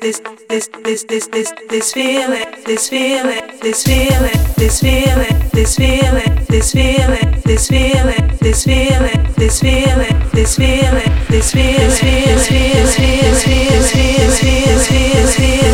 this this this this this this feeling this feeling this feeling this feeling this feeling this feeling this feeling this feeling this feeling this feeling this feeling this feeling this feeling this feeling this feeling this feeling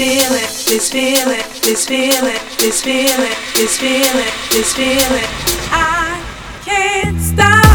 feel it, just feel it, just feel it, just feel it, just feel it, just feel it. I can't stop.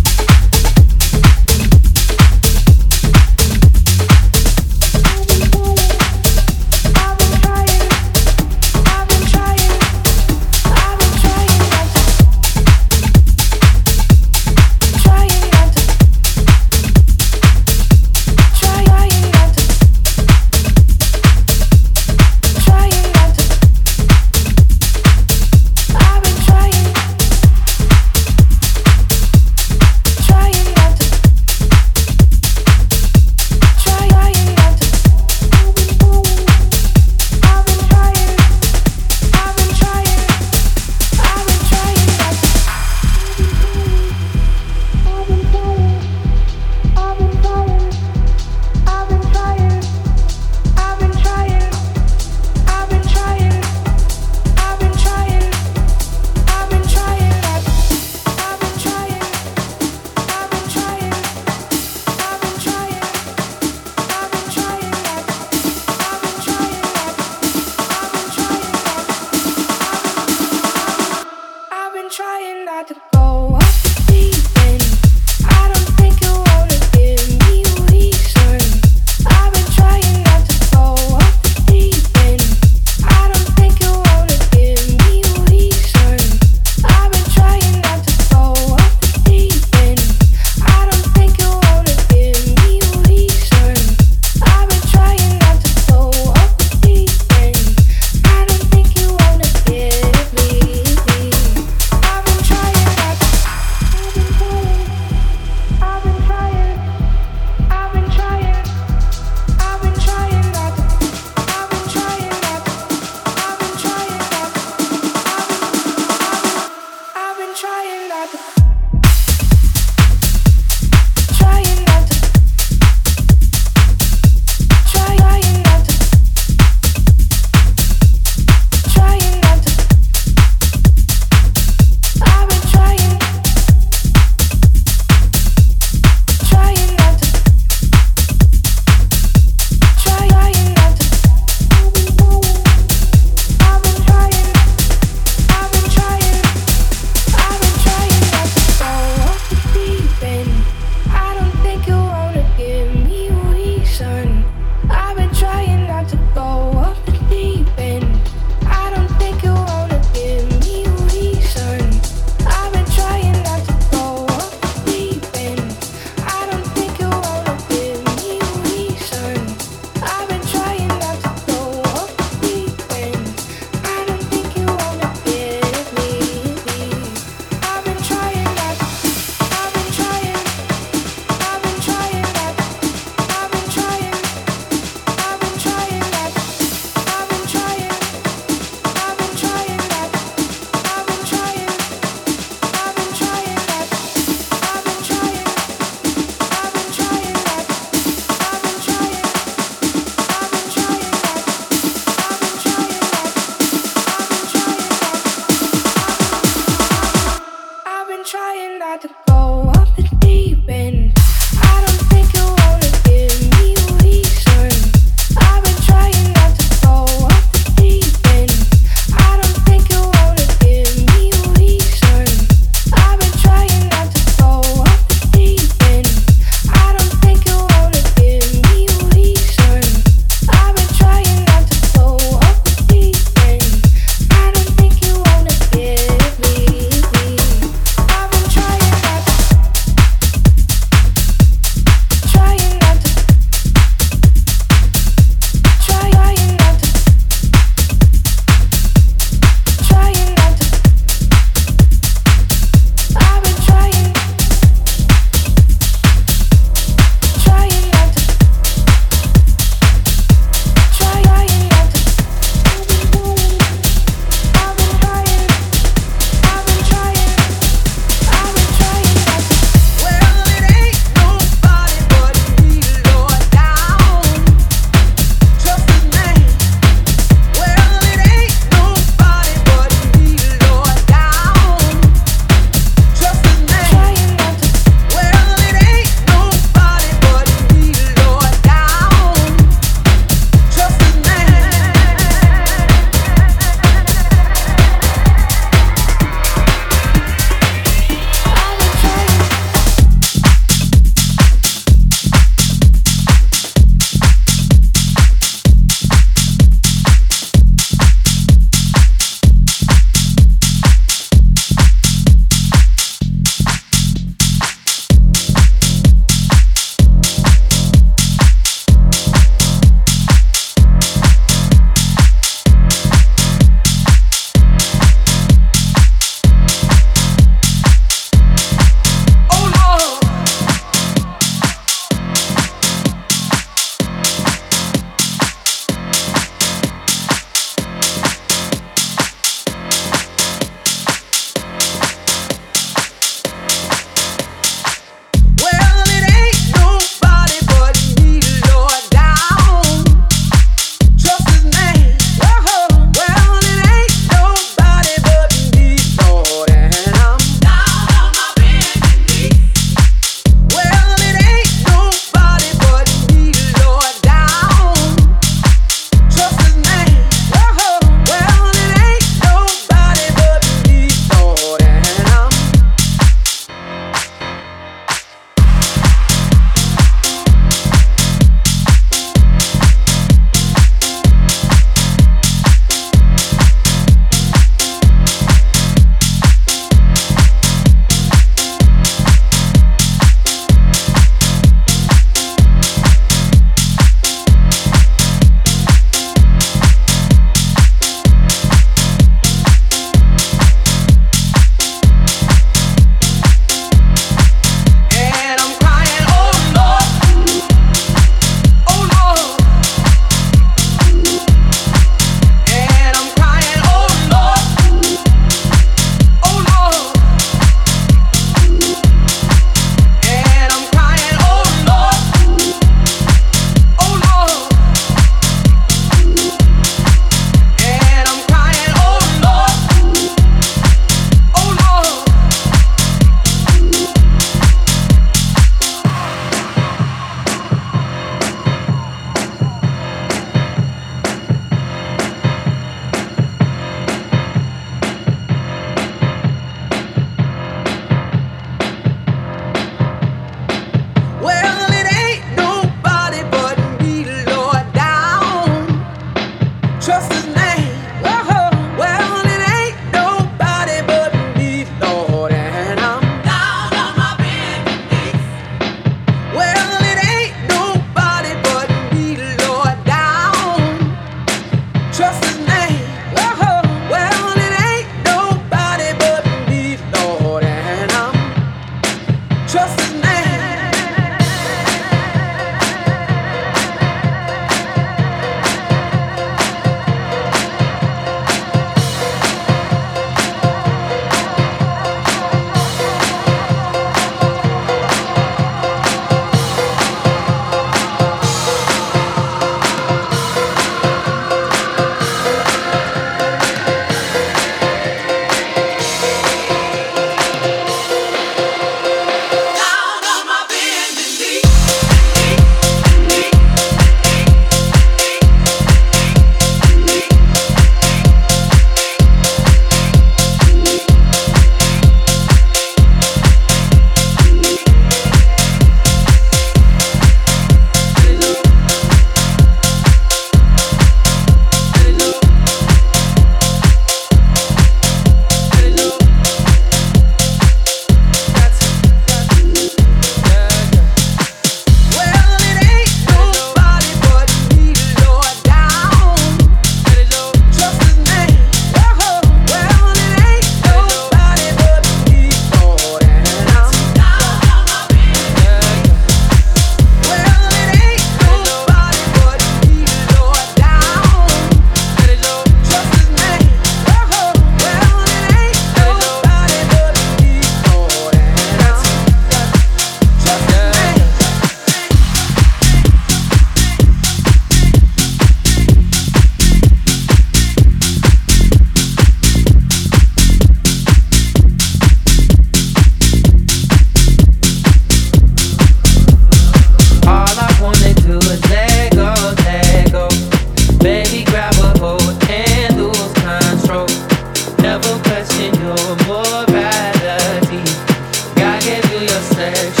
mistake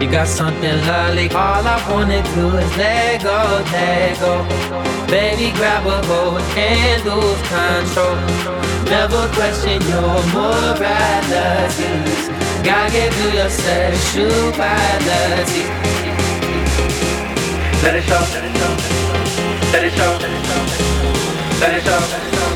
You got something lovely. All I wanna do is let go, let go. Baby, grab a hold and lose control. Never question your moralities. God gave you your sexuality. Let it show, let it show, let it show, let it show.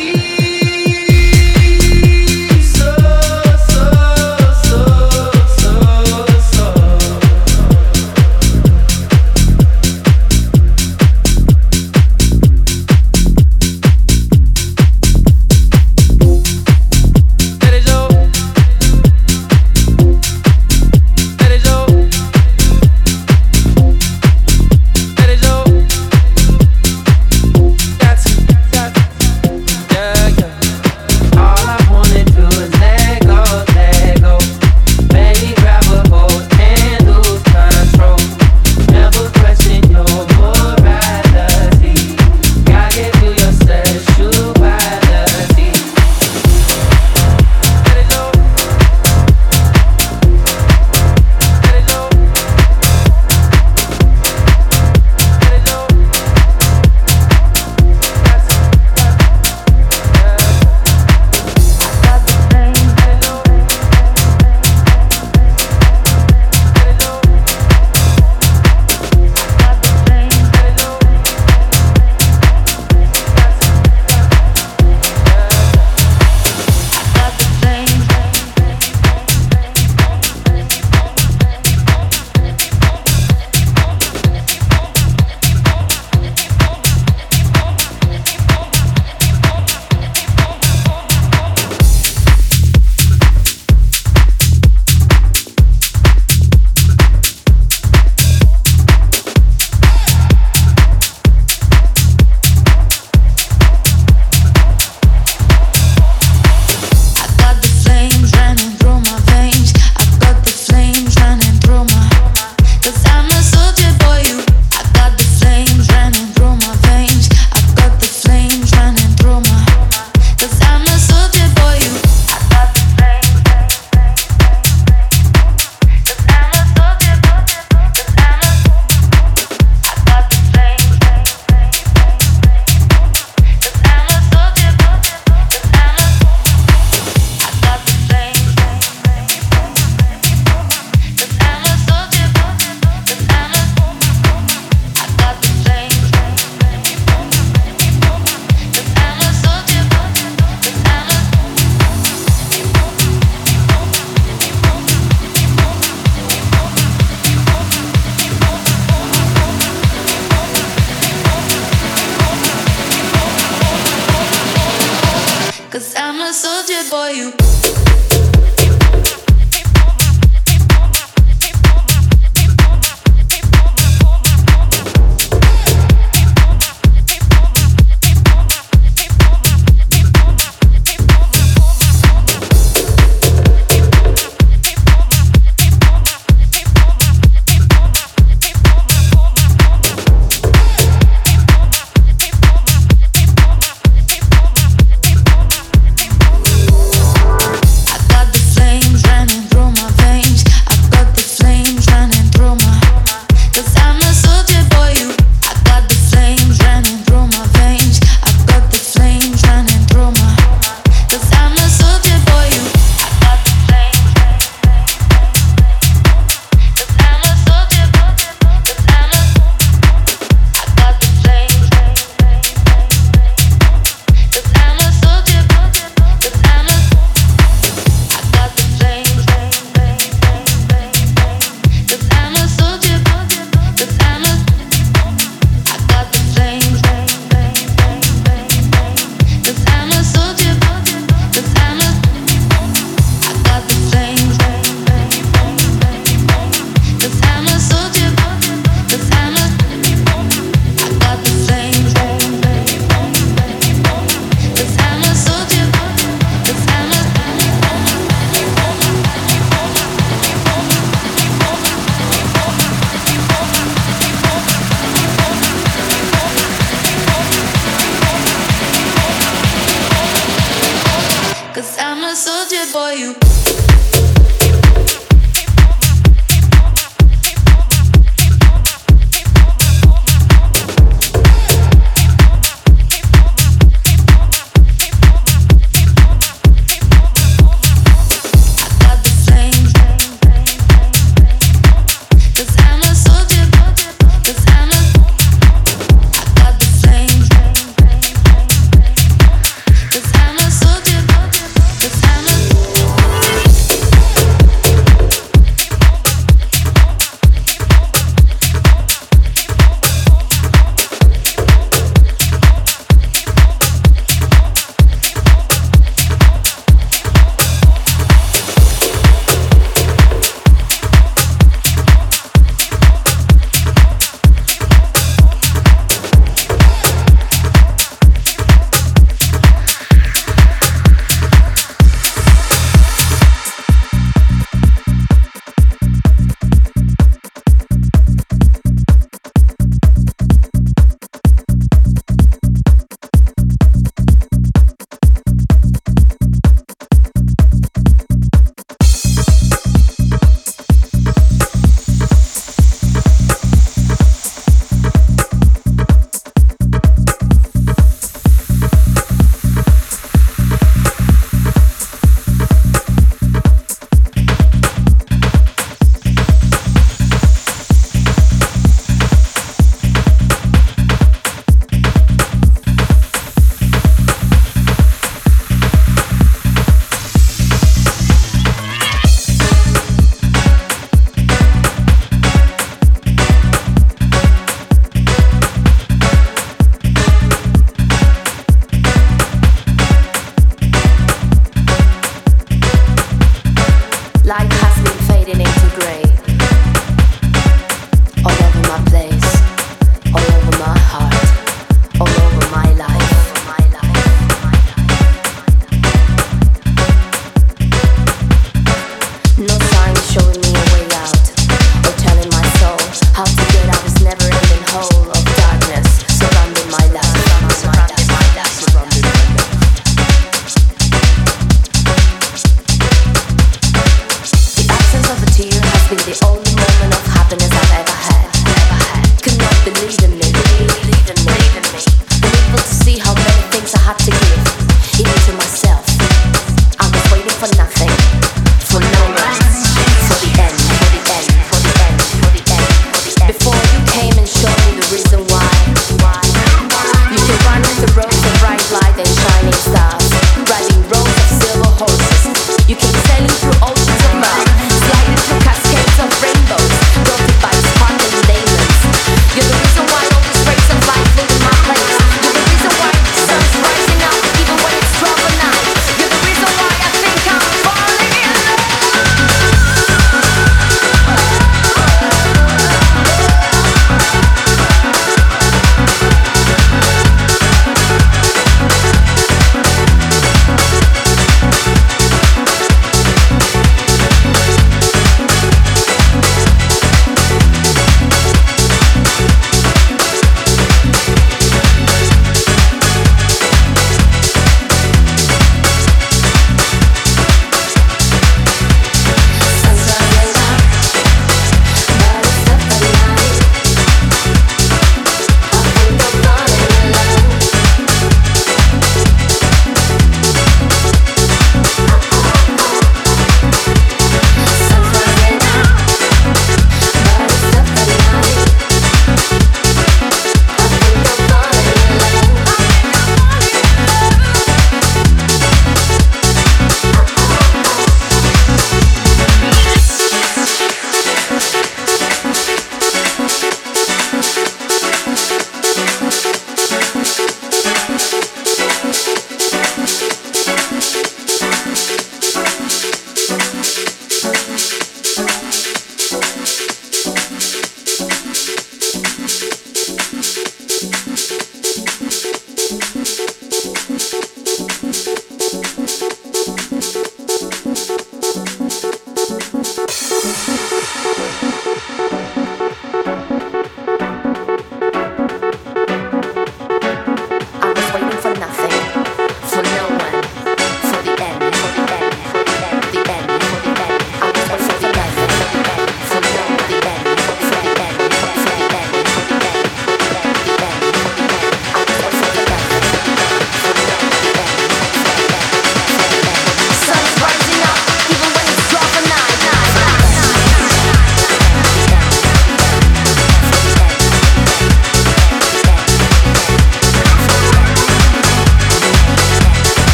Cause a soldier